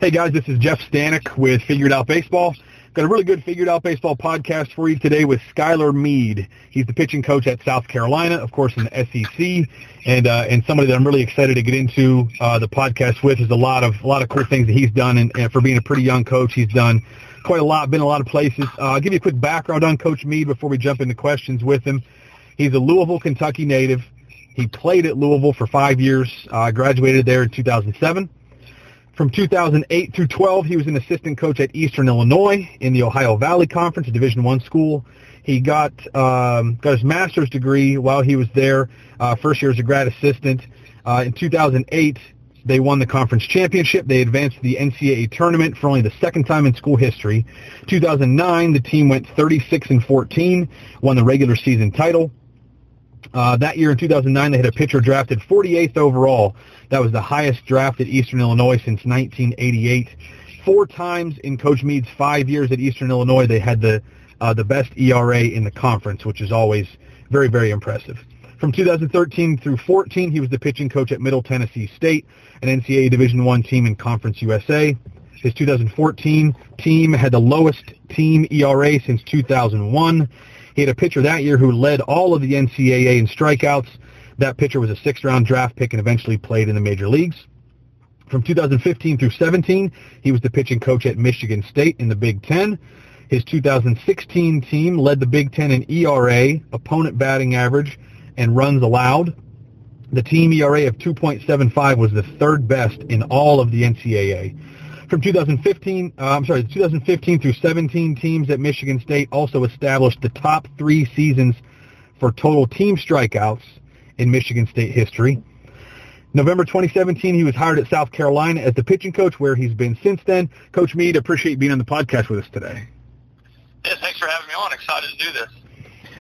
Hey guys, this is Jeff Stanek with Figured Out Baseball. Got a really good Figured Out Baseball podcast for you today with Skylar Meade. He's the pitching coach at South Carolina, of course, in the SEC, and uh, and somebody that I'm really excited to get into uh, the podcast with. There's a lot of a lot of cool things that he's done, and, and for being a pretty young coach, he's done quite a lot, been a lot of places. Uh, I'll give you a quick background on Coach Meade before we jump into questions with him. He's a Louisville, Kentucky native. He played at Louisville for five years. Uh, graduated there in 2007. From 2008 through 12, he was an assistant coach at Eastern Illinois in the Ohio Valley Conference, a Division One school. He got um, got his master's degree while he was there. Uh, first year as a grad assistant. Uh, in 2008, they won the conference championship. They advanced to the NCAA tournament for only the second time in school history. 2009, the team went 36 and 14, won the regular season title. Uh, that year in 2009, they had a pitcher drafted 48th overall. That was the highest draft at Eastern Illinois since 1988. Four times in Coach Meade's five years at Eastern Illinois, they had the uh, the best ERA in the conference, which is always very, very impressive. From 2013 through 14, he was the pitching coach at Middle Tennessee State, an NCAA Division One team in Conference USA. His 2014 team had the lowest team ERA since 2001. He had a pitcher that year who led all of the NCAA in strikeouts. That pitcher was a sixth-round draft pick and eventually played in the major leagues. From 2015 through 17, he was the pitching coach at Michigan State in the Big Ten. His 2016 team led the Big Ten in ERA, opponent batting average, and runs allowed. The team ERA of 2.75 was the third best in all of the NCAA. From 2015, uh, I'm sorry, 2015 through 17 teams at Michigan State also established the top three seasons for total team strikeouts in Michigan State history. November 2017, he was hired at South Carolina as the pitching coach, where he's been since then. Coach Meade, appreciate being on the podcast with us today. Yeah, thanks for having me on. Excited to do this.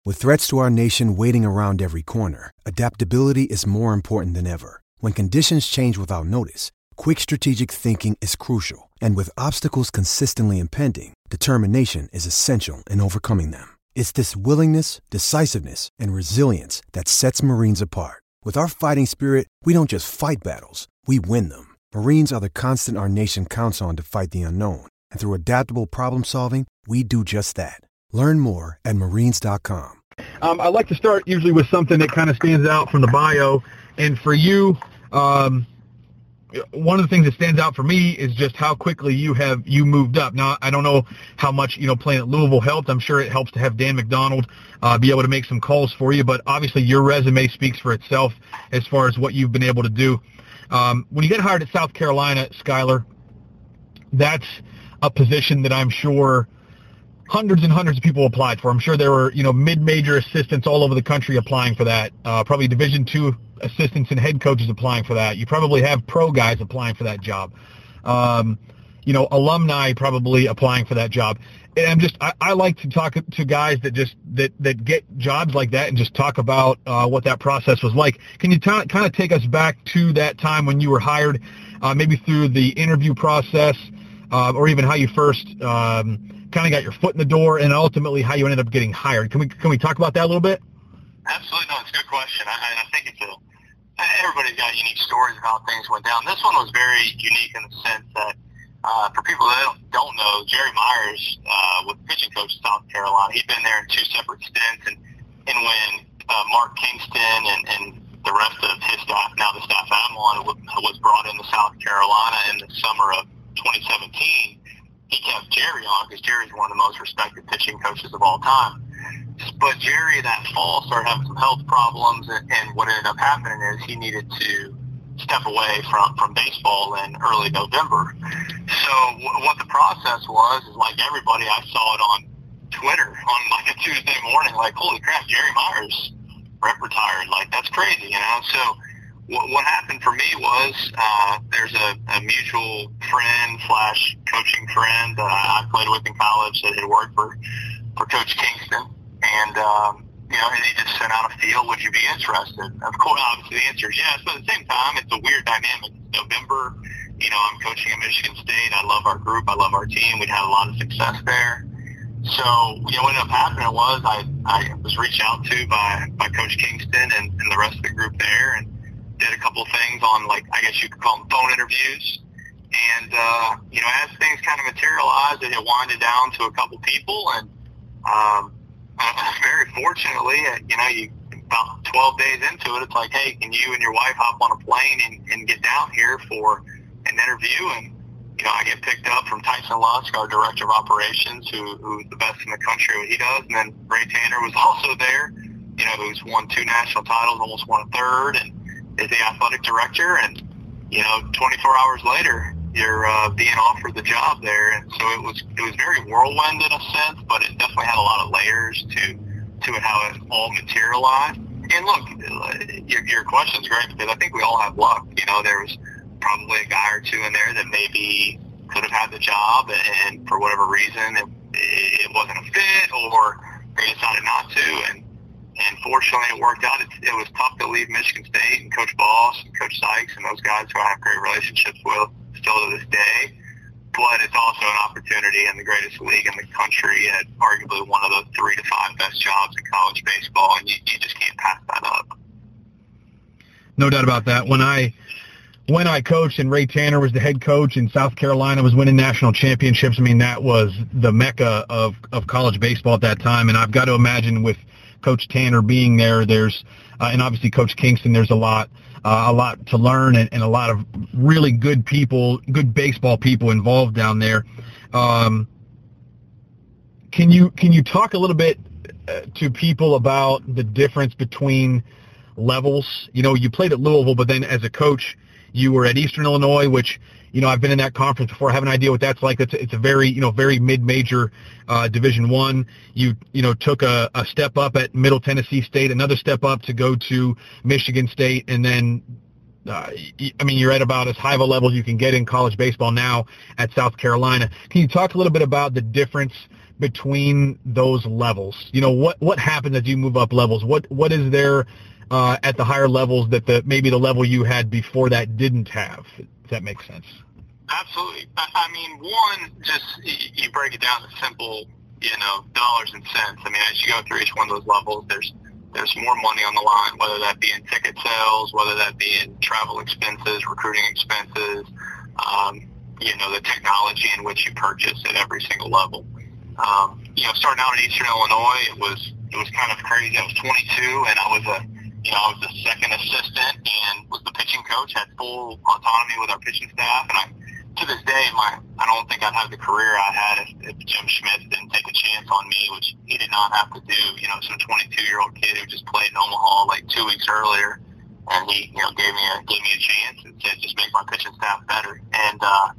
With threats to our nation waiting around every corner, adaptability is more important than ever. When conditions change without notice, quick strategic thinking is crucial. And with obstacles consistently impending, determination is essential in overcoming them. It's this willingness, decisiveness, and resilience that sets Marines apart. With our fighting spirit, we don't just fight battles, we win them. Marines are the constant our nation counts on to fight the unknown. And through adaptable problem solving, we do just that. Learn more at marines.com. Um, I like to start usually with something that kind of stands out from the bio. And for you, um, one of the things that stands out for me is just how quickly you have you moved up. Now I don't know how much you know playing at Louisville helped. I'm sure it helps to have Dan McDonnell uh, be able to make some calls for you. But obviously your resume speaks for itself as far as what you've been able to do. Um, when you get hired at South Carolina, Skylar, that's a position that I'm sure hundreds and hundreds of people applied for. I'm sure there were you know mid-major assistants all over the country applying for that. Uh, probably Division two assistants and head coaches applying for that. You probably have pro guys applying for that job. Um, you know, alumni probably applying for that job. And I'm just, I, I like to talk to guys that just, that, that get jobs like that and just talk about uh, what that process was like. Can you kind of take us back to that time when you were hired, uh, maybe through the interview process, uh, or even how you first um, kind of got your foot in the door and ultimately how you ended up getting hired? Can we, can we talk about that a little bit? Absolutely. No, it's a good question. I, I think it's a, everybody's got unique stories of how things went down. This one was very unique in the sense that uh, for people that don't, don't know, Jerry Meyers uh, was pitching coach of South Carolina. He'd been there in two separate stints, and and when uh, Mark Kingston and, and the rest of his staff, now the staff I'm on, was brought into South Carolina in the summer of 2017, he kept Jerry on because Jerry's one of the most respected pitching coaches of all time. But Jerry that fall started having some health problems, and, and what ended up happening is he needed to step away from from baseball in early November. So w- what the process was is like everybody, I saw it on Twitter on like a Tuesday morning, like holy crap, Jerry Meyers rep retired, like that's crazy, you know. So what, what happened for me was uh, there's a, a mutual friend slash coaching friend that I, played with in college that had worked for for Coach Kingston and um, you know, and he just sent out a feel. Would you be interested? Of course, obviously the answer is yes. But at the same time, it's a weird dynamic. November, you know, I'm coaching at Michigan State. I love our group. I love our team. We'd had a lot of success there. So, you know, what ended up happening was I, I was reached out to by, by Coach Kingston and, and the rest of the group there and did a couple of things on like, I guess you could call them phone interviews. And, uh, you know, as things kind of materialized, it had winded down to a couple people. And um, very fortunately, uh, you know, you about 12 days into it, it's like, hey, can you and your wife hop on a plane and, and get down here for an interview? And, you know, I get picked up from Tyson Lusk, our director of operations, who, who's the best in the country at what he does. And then Ray Tanner was also there, you know, who's won two national titles, almost won a third, and the athletic director. And, you know, 24 hours later, you're uh, being offered the job there, and so it was it was very whirlwind in a sense, but it definitely had a lot of layers to to it how it all materialized. And look, your your question's great because I think we all have luck. You know, there was probably a guy or two in there that maybe could have had the job, and for whatever reason, it, it wasn't a fit, or they decided not to, and and fortunately it worked out. It, it was tough to leave Michigan State and Coach Boss and Coach Sykes and those guys who I have great relationships with still to this day. But it's also an opportunity in the greatest league in the country at arguably one of the three to five best jobs in college baseball, and you, you just can't pass that up. No doubt about that. When I when I coached and Ray Tanner was the head coach and South Carolina was winning national championships, I mean that was the mecca of of college baseball at that time. And I've got to imagine with Coach Tanner being there, there's uh, and obviously Coach Kingston, there's a lot uh, a lot to learn and, and, a lot of really good people, good baseball people involved down there. Um, can you can you talk a little bit uh, to people about the difference between levels? You know, you played at Louisville, but then as a coach, you were at Eastern Illinois, which you know I've been in that conference before. I have an idea what that's like. It's it's a very you know very mid-major uh, Division One. You you know took a, a step up at Middle Tennessee State, another step up to go to Michigan State, and then uh, I mean, you're at about as high of a level you can get in college baseball now at South Carolina. Can you talk a little bit about the difference between those levels? You know, what what happens as you move up levels? What what is there uh, at the higher levels that the maybe the level you had before that didn't have? If that makes sense. Absolutely. I mean, one, just you break it down to simple, you know, dollars and cents. I mean, as you go through each one of those levels, there's there's more money on the line, whether that be in ticket sales, whether that be in travel expenses, recruiting expenses, um, you know, the technology in which you purchase at every single level. Um, you know, starting out at Eastern Illinois, it was it was kind of crazy. I was 22, and I was a you know, I was the second assistant and was the pitching coach, had full autonomy with our pitching staff. And I, to this day, my, I don't think I'd have the career I had if, if Jim Schmitz didn't take a chance on me, which he did not have to do. You know, some 22 year old kid who just played in Omaha like two weeks earlier. And he, you know, gave me a, gave me a chance and said, just make my pitching staff better. And, uh,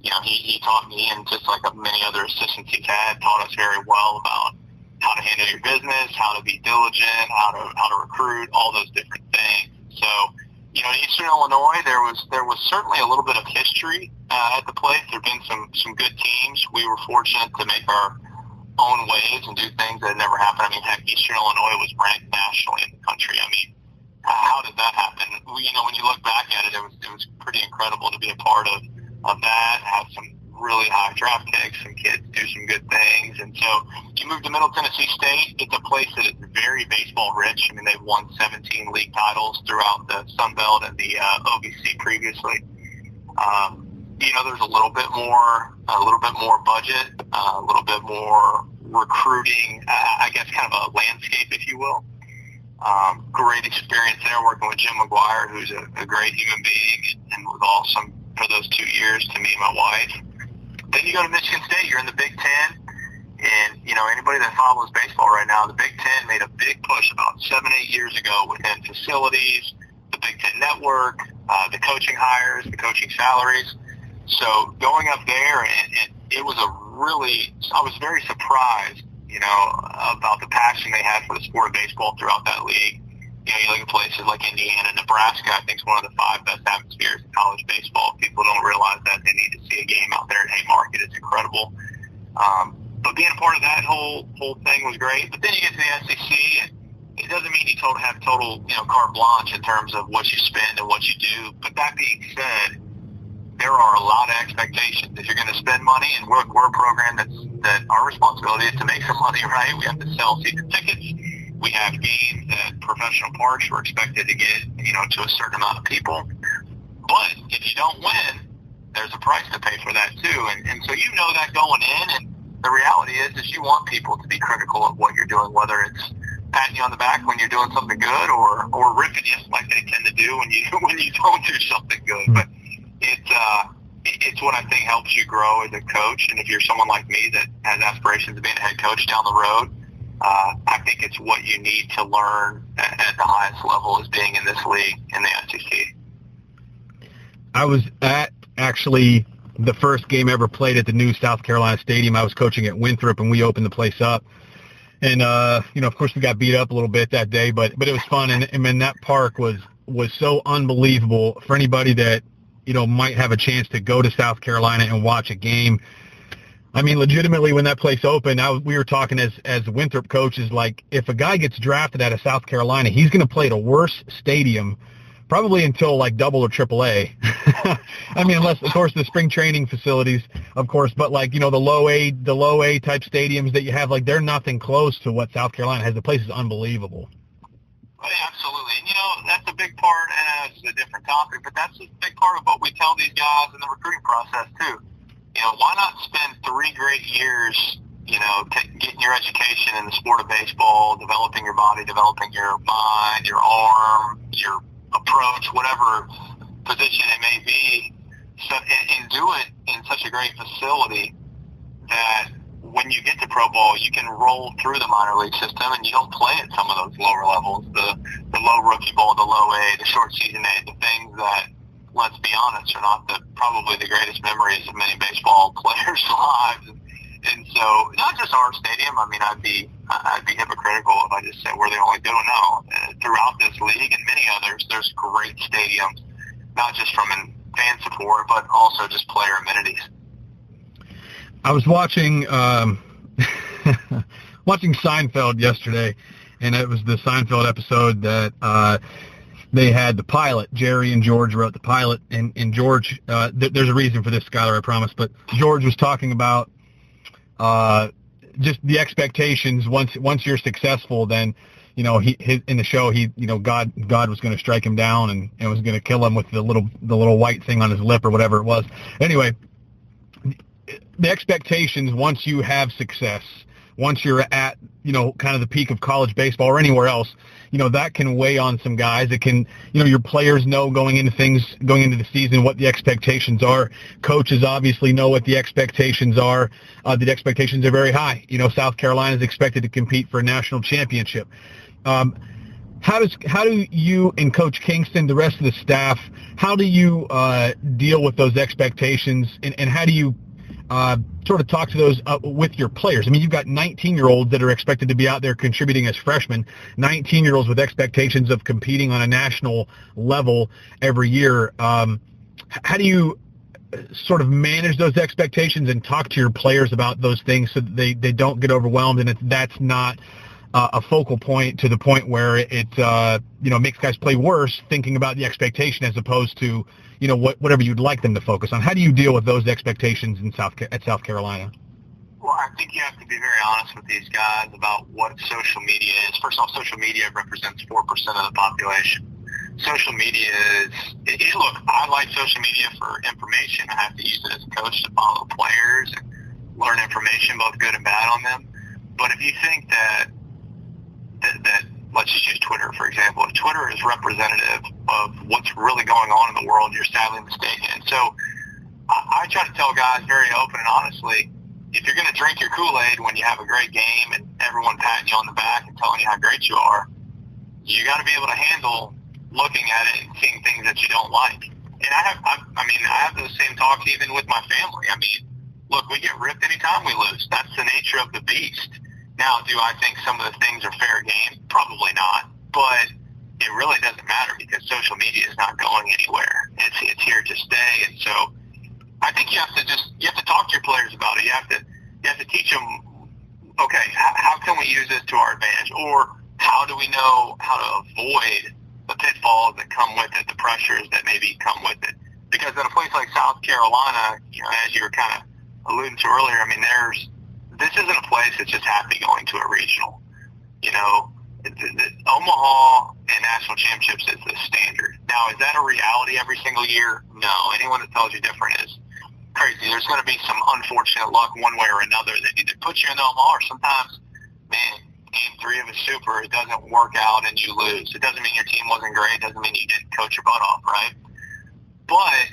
you know, he, he taught me and just like many other assistants he's had, taught us very well about how to handle your business, how to be diligent, how to how to recruit, all those different things. So, you know, in Eastern Illinois, there was there was certainly a little bit of history uh, at the place. There've been some some good teams. We were fortunate to make our own waves and do things that never happened. I mean, heck, Eastern Illinois was ranked nationally in the country. I mean, how did that happen? You know, when you look back at it, it was it was pretty incredible to be a part of of that. Have some really high draft picks and kids do some good things. And so you move to Middle Tennessee State. It's a place that is very baseball rich. I mean, they've won 17 league titles throughout the Sun Belt and the uh, OVC previously. Um, you know, there's a little bit more, a little bit more budget, uh, a little bit more recruiting, uh, I guess kind of a landscape, if you will. Um, great experience there working with Jim McGuire, who's a, a great human being and was awesome for those two years to me and my wife. Then you go to Michigan State. You're in the Big Ten. And, you know, anybody that follows baseball right now, the Big Ten made a big push about seven, eight years ago within facilities, the Big Ten network, uh, the coaching hires, the coaching salaries. So going up there, and, and it was a really, I was very surprised, you know, about the passion they had for the sport of baseball throughout that league you know, you look at places like Indiana, Nebraska, I think is one of the five best atmospheres in college baseball. People don't realize that they need to see a game out there at Haymarket. It's incredible. Um, but being a part of that whole whole thing was great. But then you get to the SEC, and it doesn't mean you total have total you know carte blanche in terms of what you spend and what you do. But that being said, there are a lot of expectations. If you're going to spend money, and we're, we're a program that's that our responsibility is to make some money, right? We have to sell season tickets we have games at professional parks. We're expected to get, you know, to a certain amount of people. But if you don't win, there's a price to pay for that too. And, and so you know that going in, and the reality is, is you want people to be critical of what you're doing, whether it's patting you on the back when you're doing something good, or or ripping you like they tend to do when you when you don't do something good. But it's uh, it's what I think helps you grow as a coach. And if you're someone like me that has aspirations of being a head coach down the road, uh, I think it's what you need to learn at, at the highest level is being in this league in the SEC. I was at actually the first game ever played at the new South Carolina Stadium. I was coaching at Winthrop, and we opened the place up. And uh, you know, of course, we got beat up a little bit that day, but but it was fun. And, and man, that park was was so unbelievable for anybody that you know might have a chance to go to South Carolina and watch a game. I mean, legitimately, when that place opened, I, we were talking as as Winthrop coaches, like if a guy gets drafted out of South Carolina, he's going to play at a worse stadium probably until like double or triple A. I mean, unless of course the spring training facilities, of course, but like you know the low A, the low A type stadiums that you have, like they're nothing close to what South Carolina has. The place is unbelievable. Oh, yeah, absolutely, and you know that's a big part, and it's a different topic, but that's a big part of what we tell these guys in the recruiting process too. You know, why not spend three great years you know, t- getting your education in the sport of baseball, developing your body, developing your mind, your arm, your approach, whatever position it may be, so, and, and do it in such a great facility that when you get to pro ball, you can roll through the minor league system and you don't play at some of those lower levels, the, the low rookie ball, the low A, the short season A, the things that, let's be honest, are not the, probably the greatest memories of many baseball players' lives. And so, not just our stadium. I mean, I'd be I'd be hypocritical if I just said we're the only. No, no. Uh, throughout this league and many others, there's great stadiums, not just from fan support, but also just player amenities. I was watching um, watching Seinfeld yesterday, and it was the Seinfeld episode that. Uh, they had the pilot. Jerry and George wrote the pilot, and, and George. Uh, th- there's a reason for this, Skylar, I promise. But George was talking about uh, just the expectations. Once once you're successful, then you know he in the show he you know God God was going to strike him down and, and was going to kill him with the little the little white thing on his lip or whatever it was. Anyway, the expectations once you have success once you're at, you know, kind of the peak of college baseball or anywhere else, you know, that can weigh on some guys. It can, you know, your players know going into things, going into the season, what the expectations are. Coaches obviously know what the expectations are. Uh, the expectations are very high. You know, South Carolina is expected to compete for a national championship. Um, how does how do you and Coach Kingston, the rest of the staff, how do you uh, deal with those expectations, and, and how do you uh, sort of talk to those uh, with your players. I mean, you've got 19-year-olds that are expected to be out there contributing as freshmen, 19-year-olds with expectations of competing on a national level every year. Um, how do you uh, sort of manage those expectations and talk to your players about those things so that they, they don't get overwhelmed and that's not a focal point to the point where it uh, you know makes guys play worse thinking about the expectation as opposed to you know, what, whatever you'd like them to focus on. How do you deal with those expectations in South at South Carolina? Well, I think you have to be very honest with these guys about what social media is. First off, social media represents 4% of the population. Social media is, it, it, look, I like social media for information. I have to use it as a coach to follow players and learn information, both good and bad on them. But if you think that, that, let's just use Twitter, for example. If Twitter is representative of what's really going on in the world, you're sadly mistaken. And so I, I try to tell guys very open and honestly, if you're going to drink your Kool-Aid when you have a great game and everyone patting you on the back and telling you how great you are, you got to be able to handle looking at it and seeing things that you don't like. And I have, I, I mean, I have those same talks even with my family. I mean, look, we get ripped anytime we lose. That's the nature of the beast. Now, do I think some of the things are fair game? Probably not. But it really doesn't matter because social media is not going anywhere. It's it's here to stay, and so I think you have to just you have to talk to your players about it. You have to you have to teach them. Okay, how, how can we use this to our advantage, or how do we know how to avoid the pitfalls that come with it, the pressures that maybe come with it? Because at a place like South Carolina, you know, as you were kind of alluding to earlier, I mean, there's this isn't a place that's just happy going to a regional. You know, the, the, Omaha and national championships is the standard. Now, is that a reality every single year? No. Anyone that tells you different is crazy. There's going to be some unfortunate luck one way or another that either puts you in Omaha or sometimes, man, game three of a super, it doesn't work out and you lose. It doesn't mean your team wasn't great. It doesn't mean you didn't coach your butt off, right? But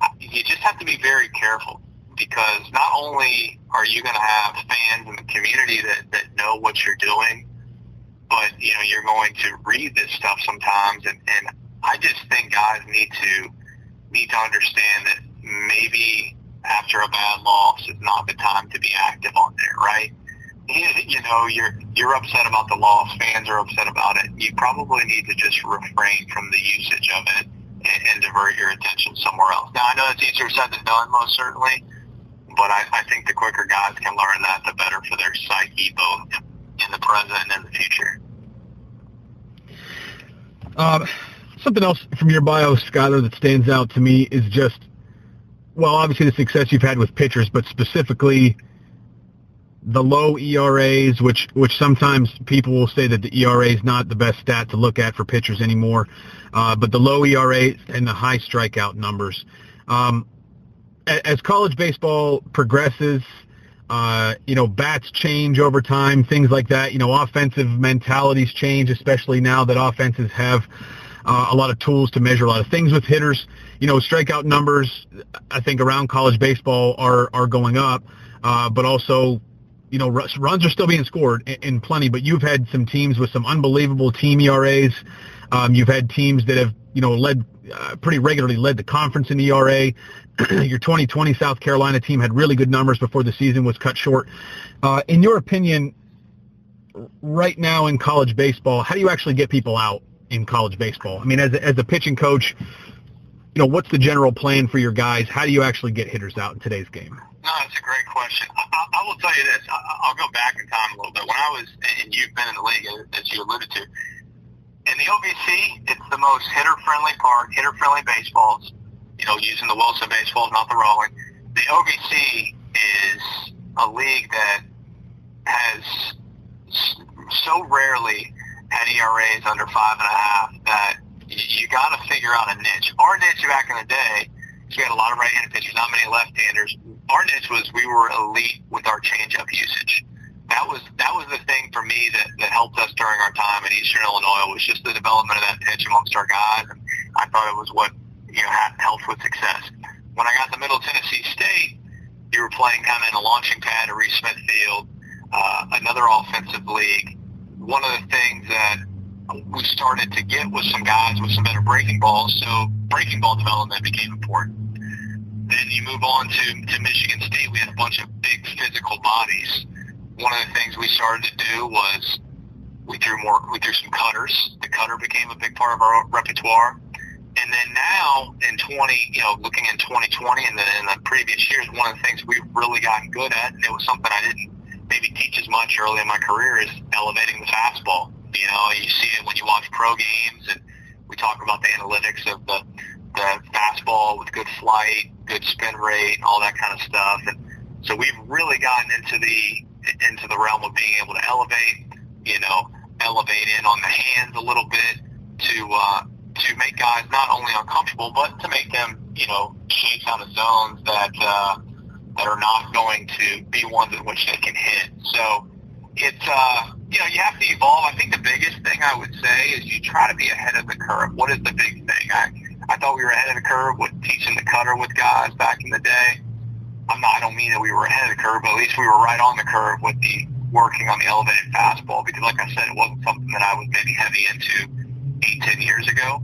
uh, you just have to be very careful because not only are you going to have fans in the community that, that know what you're doing, but, you know, you're going to read this stuff sometimes. And, and I just think guys need to, need to understand that maybe after a bad loss is not the time to be active on there, right? You know, you're you're upset about the loss. Fans are upset about it. You probably need to just refrain from the usage of it and divert your attention somewhere else. Now, I know it's easier said than done, most certainly, but I, I think the quicker guys can learn that, the better for their psyche, both in the present and in the future. Uh, something else from your bio, Skylar, that stands out to me is just well, obviously the success you've had with pitchers, but specifically the low ERAs, which which sometimes people will say that the ERA is not the best stat to look at for pitchers anymore, uh, but the low ERA and the high strikeout numbers. Um, as college baseball progresses, uh, you know, bats change over time, things like that. You know, offensive mentalities change, especially now that offenses have uh, a lot of tools to measure a lot of things with hitters. You know, strikeout numbers, I think around college baseball are are going up, uh, but also, you know, runs are still being scored in, in plenty. But you've had some teams with some unbelievable team ERAs. Um, you've had teams that have, you know, led uh, pretty regularly led the conference in ERA. Your 2020 South Carolina team had really good numbers before the season was cut short. Uh, in your opinion, right now in college baseball, how do you actually get people out in college baseball? I mean, as a, as a pitching coach, you know, what's the general plan for your guys? How do you actually get hitters out in today's game? No, it's a great question. I, I, I will tell you this. I, I'll go back in time a little bit. When I was, and you've been in the league, as you alluded to, in the OVC, it's the most hitter-friendly park, hitter-friendly baseballs. You know, using the Wilson baseballs, not the Rawlings. The OVC is a league that has so rarely had ERAs under five and a half that you got to figure out a niche. Our niche back in the day, we had a lot of right-handed pitchers, not many left-handers. Our niche was we were elite with our changeup usage. That was that was the thing for me that, that helped us during our time in Eastern Illinois was just the development of that pitch amongst our guys, and I thought it was what you know helped with success. When I got to Middle Tennessee State, you were playing kind of in a launching pad at Reese Smith Field, uh, another offensive league one of the things that we started to get was some guys with some better breaking balls, so breaking ball development became important. Then you move on to, to Michigan State, we had a bunch of big physical bodies. One of the things we started to do was we threw more, we threw some cutters. The cutter became a big part of our repertoire. And then now in 20, you know, looking in 2020 and then in the previous years, one of the things we've really gotten good at, and it was something I didn't maybe teach as much early in my career is elevating the fastball. You know, you see it when you watch pro games, and we talk about the analytics of the the fastball with good flight, good spin rate, all that kind of stuff. And so we've really gotten into the into the realm of being able to elevate, you know, elevate in on the hands a little bit to uh, to make guys not only uncomfortable, but to make them, you know, chase out of zones that uh, that are not going to be ones in which they can hit. So it's, uh, you know, you have to evolve. I think the biggest thing I would say is you try to be ahead of the curve. What is the big thing? I, I thought we were ahead of the curve with teaching the cutter with guys back in the day. I'm not, I don't mean that we were ahead of the curve, but at least we were right on the curve with the working on the elevated fastball because like I said, it wasn't something that I was maybe heavy into eight, ten years ago.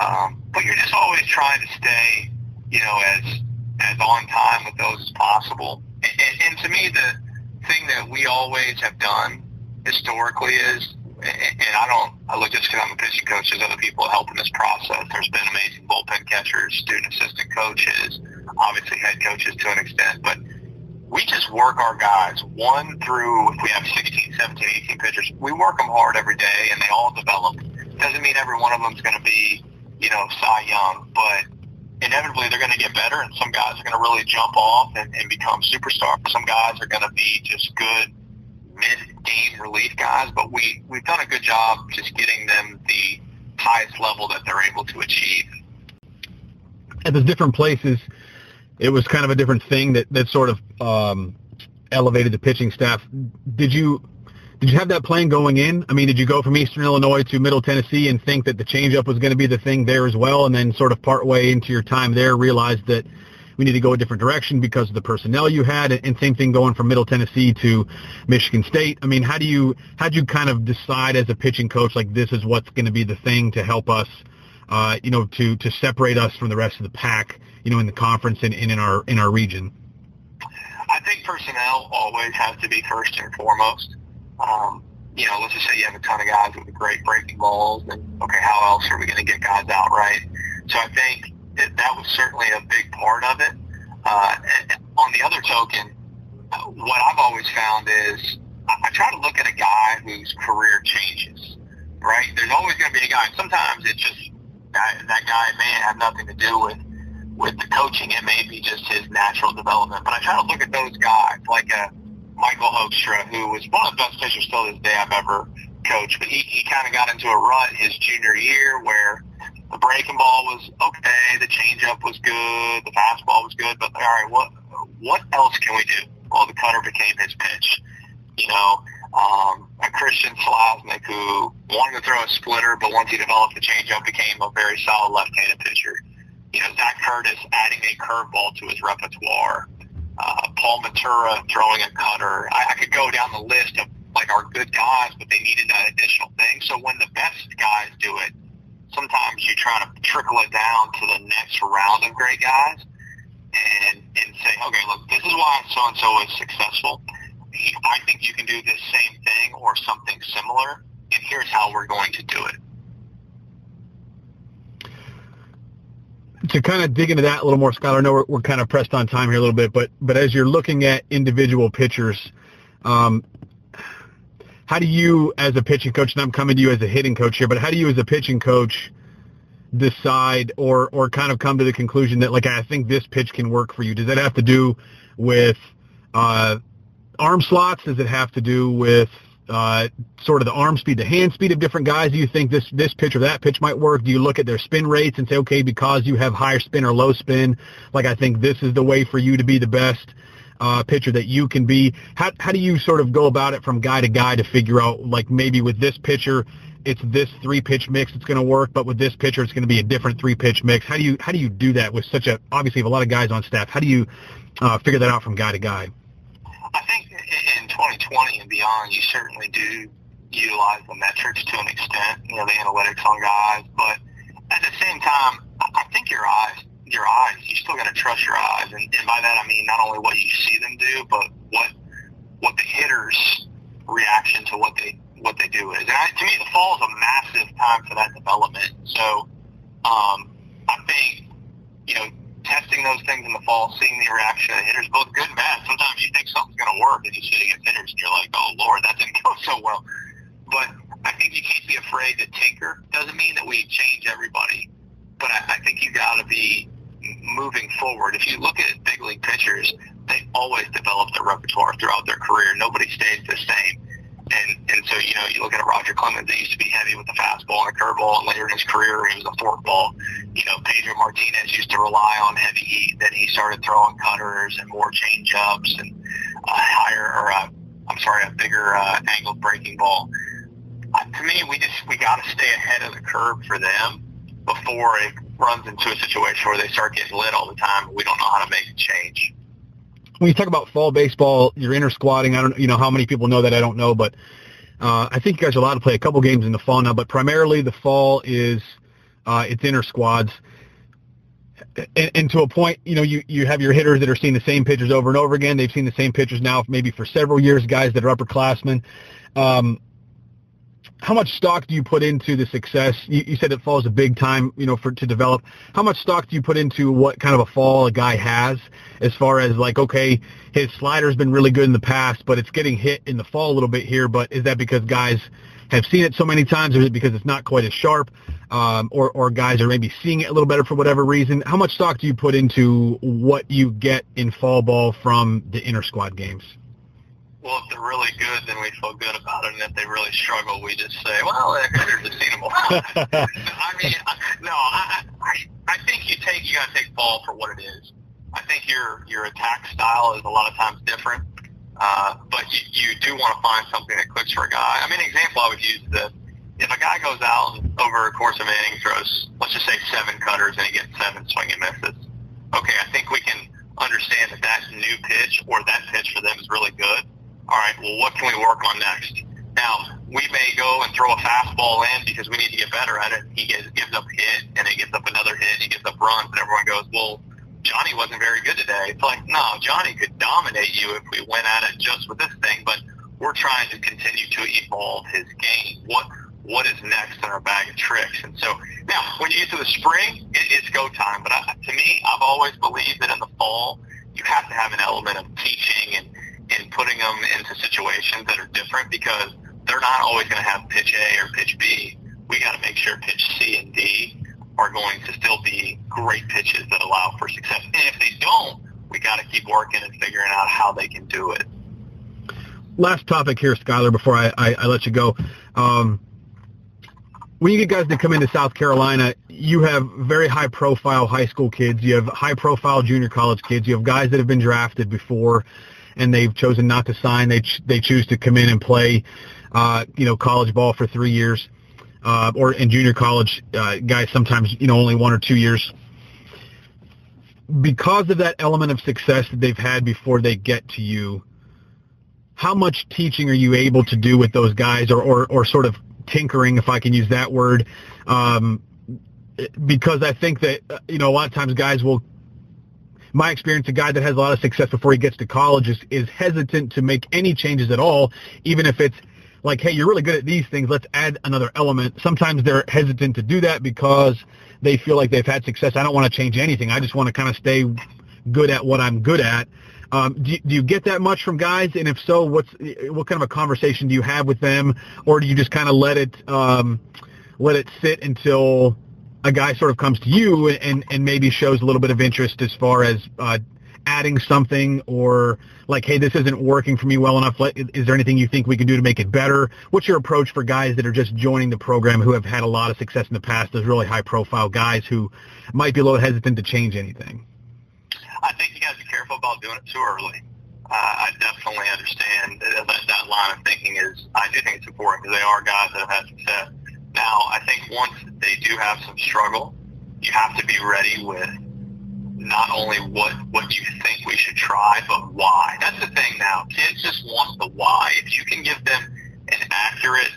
Um, but you're just always trying to stay, you know, as as on time with those as possible. And, and, and to me, the thing that we always have done historically is, and I don't, I look just because I'm a pitching coach, there's other people that help in this process. There's been amazing bullpen catchers, student assistant coaches, obviously head coaches to an extent, but we just work our guys one through, we have 16, 17, 18 pitchers, we work them hard every day and they all develop. Doesn't mean every one of them is going to be, you know, Cy Young, but inevitably they're going to get better, and some guys are going to really jump off and, and become superstars. Some guys are going to be just good mid-game relief guys, but we we've done a good job just getting them the highest level that they're able to achieve. At those different places, it was kind of a different thing that that sort of um, elevated the pitching staff. Did you did you have that plan going in? I mean, did you go from Eastern Illinois to Middle Tennessee and think that the changeup was going to be the thing there as well, and then sort of part way into your time there realized that we need to go a different direction because of the personnel you had, and same thing going from Middle Tennessee to Michigan State. I mean, how do you how do you kind of decide as a pitching coach like this is what's going to be the thing to help us, uh, you know, to to separate us from the rest of the pack, you know, in the conference and, and in our in our region? I think personnel always has to be first and foremost. Um, you know, let's just say you have a ton of guys with great breaking balls, and okay, how else are we going to get guys out right? So I think that, that was certainly a big part of it. Uh, and on the other token, what I've always found is I, I try to look at a guy whose career changes. Right? There's always going to be a guy. Sometimes it's just that, that guy may have nothing to do with with the coaching. It may be just his natural development. But I try to look at those guys like a Michael Hoekstra, who was one of the best pitchers still this day I've ever coached. But he, he kind of got into a rut his junior year where the breaking ball was okay, the changeup was good, the fastball was good, but all right, what what else can we do? Well, the cutter became his pitch. You know, um, a Christian Slasnik who wanted to throw a splitter, but once he developed the changeup, became a very solid left-handed pitcher. You know, Zach Curtis adding a curveball to his repertoire uh, Paul Matura throwing a cutter. I, I could go down the list of like our good guys, but they needed that additional thing. So when the best guys do it, sometimes you try to trickle it down to the next round of great guys and and say, okay, look, this is why so and so is successful. I think you can do the same thing or something similar, and here's how we're going to do it. to kind of dig into that a little more, Scott, I know we're, we're kind of pressed on time here a little bit, but but as you're looking at individual pitchers, um, how do you, as a pitching coach, and I'm coming to you as a hitting coach here, but how do you, as a pitching coach, decide or or kind of come to the conclusion that like I think this pitch can work for you? Does that have to do with uh, arm slots? Does it have to do with uh, sort of the arm speed, the hand speed of different guys? Do you think this this pitch or that pitch might work? Do you look at their spin rates and say, okay, because you have higher spin or low spin, like I think this is the way for you to be the best uh, pitcher that you can be? How how do you sort of go about it from guy to guy to figure out like maybe with this pitcher? It's this three pitch mix that's going to work, but with this pitcher, it's going to be a different three pitch mix. How do you how do you do that with such a obviously you have a lot of guys on staff? How do you uh, figure that out from guy to guy? I think in 2020 and beyond, you certainly do utilize the metrics to an extent, you know, the analytics on guys. But at the same time, I think your eyes, your eyes, you still got to trust your eyes. And, and by that, I mean not only what you see them do, but what what the hitter's reaction to what they what they do is. And I, to me, the fall is a massive time for that development. So um, I think you know testing those things in the fall, seeing the reaction of hitters, both good and bad. Sometimes you think something's going to work and you see against hitters and you're like, oh, Lord, that didn't go so well. But I think you can't be afraid to tinker. Doesn't mean that we change everybody, but I, I think you got to be moving forward. If you look at big league pitchers, they always develop their repertoire throughout their career. Nobody stays the same. And and so you know you look at Roger Clemens that used to be heavy with the fastball and a curveball, and later in his career he was a forkball. You know Pedro Martinez used to rely on heavy heat. Then he started throwing cutters and more change ups and a higher or a, I'm sorry a bigger uh, angled breaking ball. Uh, to me, we just we got to stay ahead of the curve for them before it runs into a situation where they start getting lit all the time and we don't know how to make a change when you talk about fall baseball, you're inter squatting. I don't, you know, how many people know that. I don't know, but uh, I think you guys are allowed to play a couple games in the fall now. But primarily, the fall is uh, it's inter squads. And, and to a point, you know, you, you have your hitters that are seeing the same pitchers over and over again. They've seen the same pitchers now, maybe for several years. Guys that are upperclassmen. Um, how much stock do you put into the success? You, you said it falls a big time, you know, for to develop. How much stock do you put into what kind of a fall a guy has, as far as like, okay, his slider's been really good in the past, but it's getting hit in the fall a little bit here. But is that because guys have seen it so many times, or is it because it's not quite as sharp, um, or or guys are maybe seeing it a little better for whatever reason? How much stock do you put into what you get in fall ball from the inter squad games? Well, if they're really good, then we feel good about it. And if they really struggle, we just say, well, they're just seen them a lot. I mean, no, I, I, I think you take, you got to take fall for what it is. I think your your attack style is a lot of times different. Uh, but you, you do want to find something that clicks for a guy. I mean, an example I would use is that if a guy goes out and over a course of an inning throws, let's just say seven cutters and he gets seven swing and misses. Okay, I think we can understand that that new pitch or that pitch for them is really good. All right, well, what can we work on next? Now, we may go and throw a fastball in because we need to get better at it. He gets, gives up a hit, and he gives up another hit, he gives up runs, and everyone goes, well, Johnny wasn't very good today. It's like, no, Johnny could dominate you if we went at it just with this thing, but we're trying to continue to evolve his game. What what is next in our bag of tricks? And so now, when you get to the spring, it, it's go time. But I, to me, I've always believed that in the fall, you have to have an element of teaching and and putting them into situations that are different because they're not always going to have pitch A or pitch B. We got to make sure pitch C and D are going to still be great pitches that allow for success. And if they don't, we got to keep working and figuring out how they can do it. Last topic here, Skylar, before I, I, I let you go. Um, when you get guys that come into South Carolina, you have very high-profile high school kids. You have high-profile junior college kids. You have guys that have been drafted before, and they've chosen not to sign. They ch- they choose to come in and play, uh, you know, college ball for three years uh, or in junior college, uh, guys sometimes you know only one or two years. Because of that element of success that they've had before they get to you, how much teaching are you able to do with those guys, or or, or sort of tinkering, if I can use that word? Um, because I think that you know a lot of times guys will my experience, a guy that has a lot of success before he gets to college is, is hesitant to make any changes at all, even if it's like, hey, you're really good at these things. Let's add another element. Sometimes they're hesitant to do that because they feel like they've had success. I don't want to change anything. I just want to kind of stay good at what I'm good at. Um, do, do you get that much from guys? And if so, what's what kind of a conversation do you have with them, or do you just kind of let it um, let it sit until a guy sort of comes to you and and maybe shows a little bit of interest as far as uh, adding something or like, hey, this isn't working for me well enough. Is there anything you think we can do to make it better? What's your approach for guys that are just joining the program who have had a lot of success in the past? Those really high profile guys who might be a little hesitant to change anything. I think you got to be careful about doing it too early. Uh, I definitely understand that, that, that line of thinking is, I do think it's important because they are guys that have had success. Now, I think once they do have some struggle, you have to be ready with not only what what you think we should try, but why. That's the thing now. Kids just want the why. If you can give them an accurate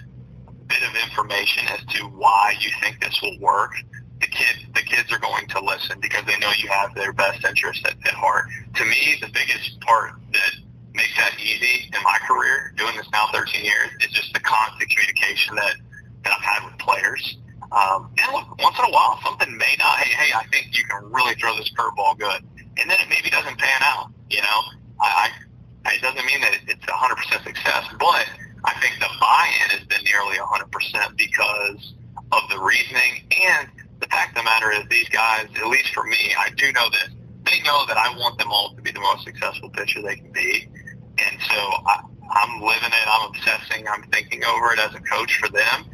bit of information as to why you think this will work, the kids the kids are going to listen because they know you have their best interest at, at heart. To me, the biggest part that makes that easy in my career, doing this now 13 years, is just the constant communication that, that I've had with players um, and look, once in a while, something may not. Hey, hey, I think you can really throw this curveball good, and then it maybe doesn't pan out. You know, I, I it doesn't mean that it's hundred percent success, but I think the buy-in has been nearly hundred percent because of the reasoning and the fact of the matter is these guys, at least for me, I do know this. They know that I want them all to be the most successful pitcher they can be, and so I, I'm living it. I'm obsessing. I'm thinking over it as a coach for them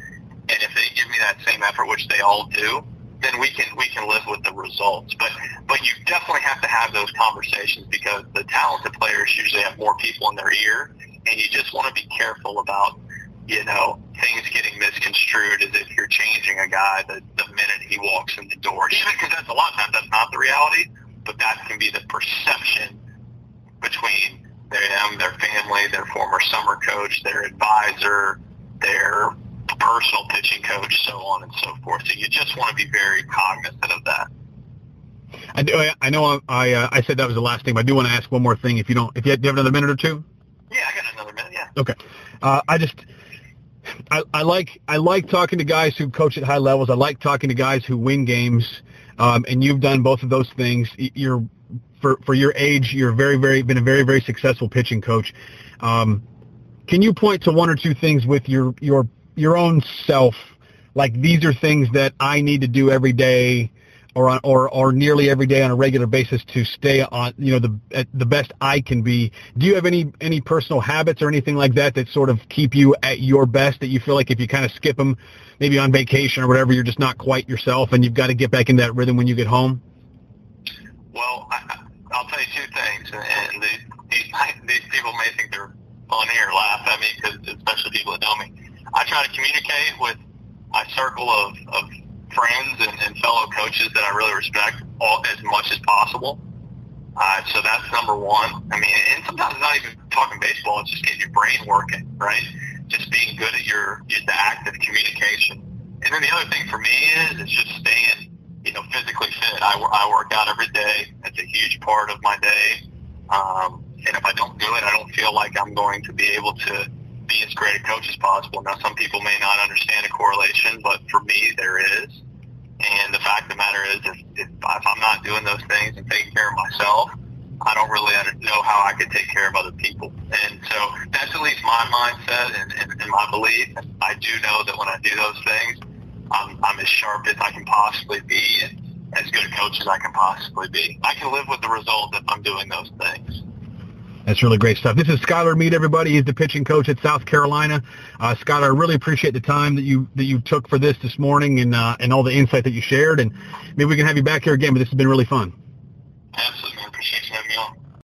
and if they give me that same effort, which they all do, then we can we can live with the results. But but you definitely have to have those conversations because the talented players usually have more people in their ear, and you just want to be careful about you know things getting misconstrued as if you're changing a guy the, the minute he walks in the door. Even because that's a lot of times that's not the reality, but that can be the perception between them, their family, their former summer coach, their advisor, their personal pitching coach, so on and so forth. So you just want to be very cognizant of that. I do. I know. I uh, I said that was the last thing, but I do want to ask one more thing. If you don't, if you have, do you have another minute or two? Yeah, I got another minute. Yeah. Okay. Uh, I just. I, I like I like talking to guys who coach at high levels. I like talking to guys who win games, um, and you've done both of those things. You're for for your age, you're very very been a very very successful pitching coach. Um, can you point to one or two things with your your your own self, like these are things that I need to do every day or or or nearly every day on a regular basis to stay on you know the the best I can be. Do you have any any personal habits or anything like that that sort of keep you at your best that you feel like if you kind of skip them, maybe on vacation or whatever, you're just not quite yourself and you've got to get back into that rhythm when you get home? Well, I, I'll tell you two things, and these, these, people may think they're on here laugh at me, because especially people that know me. I try to communicate with my circle of, of friends and, and fellow coaches that I really respect all, as much as possible. Uh, so that's number one. I mean, and sometimes it's not even talking baseball; it's just getting your brain working, right? Just being good at your, your the act of communication. And then the other thing for me is is just staying, you know, physically fit. I, I work out every day. That's a huge part of my day. Um, and if I don't do it, I don't feel like I'm going to be able to be as great a coach as possible. Now, some people may not understand a correlation, but for me, there is. And the fact of the matter is, if, if, if I'm not doing those things and taking care of myself, I don't really know how I could take care of other people. And so that's at least my mindset and, and, and my belief. I do know that when I do those things, I'm, I'm as sharp as I can possibly be and as good a coach as I can possibly be. I can live with the result if I'm doing those things. That's really great stuff. This is Skylar Meade, everybody. He's the pitching coach at South Carolina. Uh, Skylar, I really appreciate the time that you that you took for this this morning and uh, and all the insight that you shared. And maybe we can have you back here again. But this has been really fun.